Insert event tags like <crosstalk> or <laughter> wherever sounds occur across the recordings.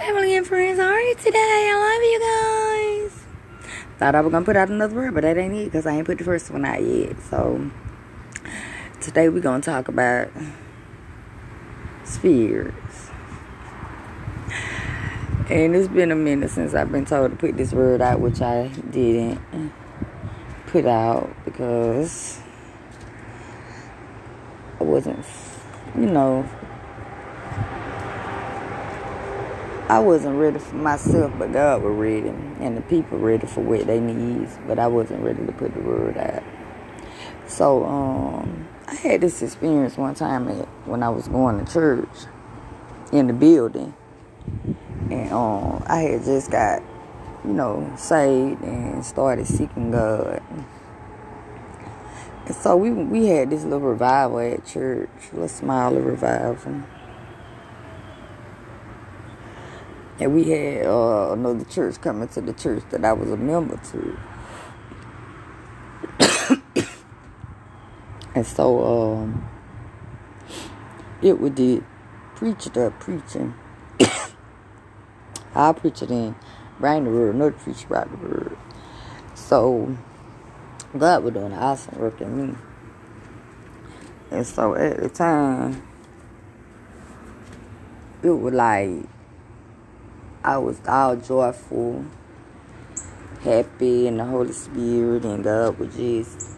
family and friends. Are you today? I love you guys. Thought I was gonna put out another word, but that ain't it because I ain't put the first one out yet. So today we're gonna talk about spirits. And it's been a minute since I've been told to put this word out, which I didn't put out because I wasn't, you know, I wasn't ready for myself, but God was ready, and the people ready for what they need, but I wasn't ready to put the word out. So, um, I had this experience one time at, when I was going to church in the building, and um, I had just got, you know, saved and started seeking God. And so we we had this little revival at church, a little smaller revival. And we had uh, another church coming to the church that I was a member to. <coughs> and so um, it would the preacher up preaching. I preach it in, bring the word, another preacher brought the word. So God was doing awesome work in me. And so at the time, it was like I was all joyful, happy in the Holy Spirit, and God was just,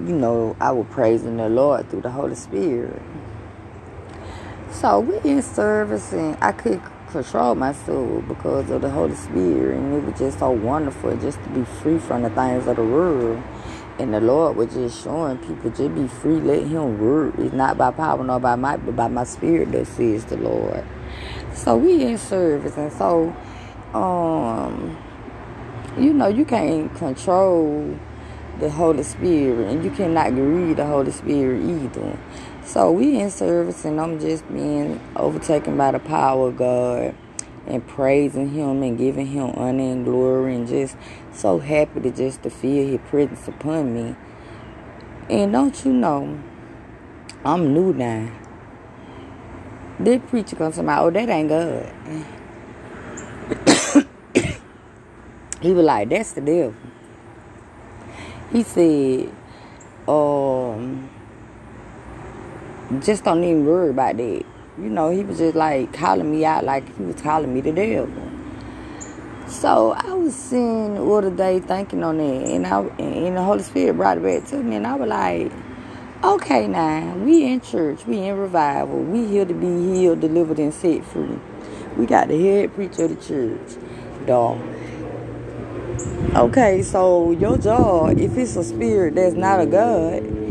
you know, I was praising the Lord through the Holy Spirit. So we in service, and I could control myself because of the Holy Spirit, and it was just so wonderful just to be free from the things of the world. And the Lord was just showing people just be free, let Him work. It's not by power nor by might, but by my spirit that says the Lord. So we in service, and so, um, you know, you can't control the Holy Spirit, and you cannot grieve the Holy Spirit either. So we in service, and I'm just being overtaken by the power of God, and praising Him and giving Him honor and glory, and just so happy to just to feel His presence upon me. And don't you know, I'm new now. This preacher comes to my, oh, that ain't good. <coughs> he was like, that's the devil. He said, um, just don't even worry about that. You know, he was just like calling me out like he was calling me the devil. So I was sitting all the day thinking on that, and I and the Holy Spirit brought it back to me, and I was like, Okay, now we in church, we in revival, we here to be healed, delivered, and set free. We got the head preacher of the church, dog. Okay, so your job, if it's a spirit that's not a God,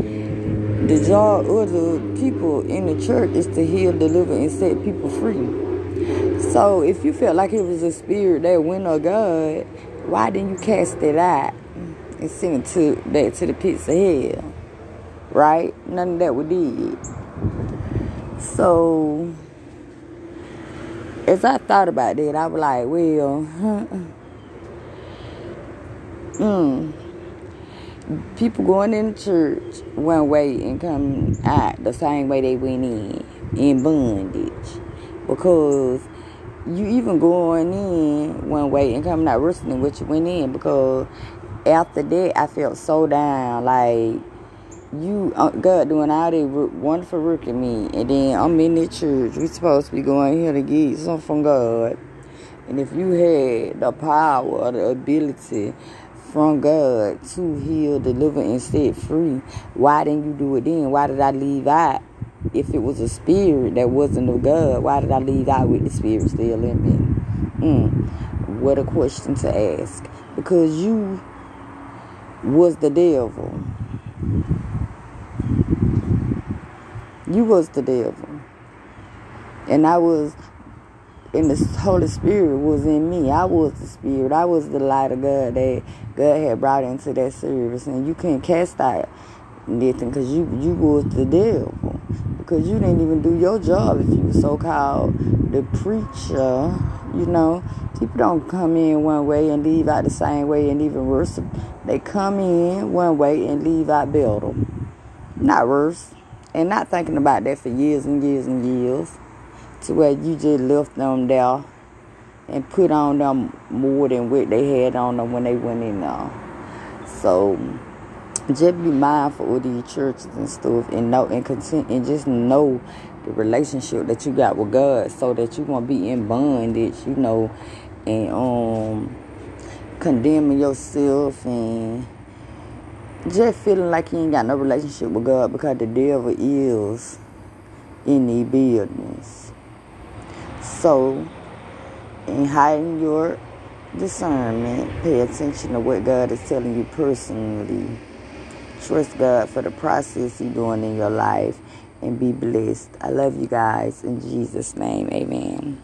the job of the people in the church is to heal, deliver, and set people free. So if you felt like it was a spirit that went a God, why didn't you cast it out and send it to back to the pits of hell? right? None of that we did. So, as I thought about that, I was like, well, hmm. <laughs> People going in church one way and come out the same way they went in, in bondage. Because you even going in one way and coming out worse than what you went in. Because after that, I felt so down. Like, you uh, God doing all that wonderful work in me, and then I'm in the church. We supposed to be going here to get something from God. And if you had the power the ability from God to heal, deliver, and set free, why didn't you do it then? Why did I leave out? If it was a spirit that wasn't of God, why did I leave out with the spirit still in me? Mm, what a question to ask. Because you was the devil. You was the devil. And I was, and the Holy Spirit was in me. I was the Spirit. I was the light of God that God had brought into that service. And you couldn't cast out nothing because you, you was the devil. Because you didn't even do your job if you were so-called the preacher. You know, people don't come in one way and leave out the same way and even worse. They come in one way and leave out better. Not worse and not thinking about that for years and years and years to where you just left them there and put on them more than what they had on them when they went in there. So just be mindful of these churches and stuff and know and consent and just know the relationship that you got with God so that you won't be in bondage, you know, and um condemning yourself and just feeling like you ain't got no relationship with God because the devil is in the business. So, in hiding your discernment, pay attention to what God is telling you personally. Trust God for the process He's doing in your life and be blessed. I love you guys. In Jesus' name, amen.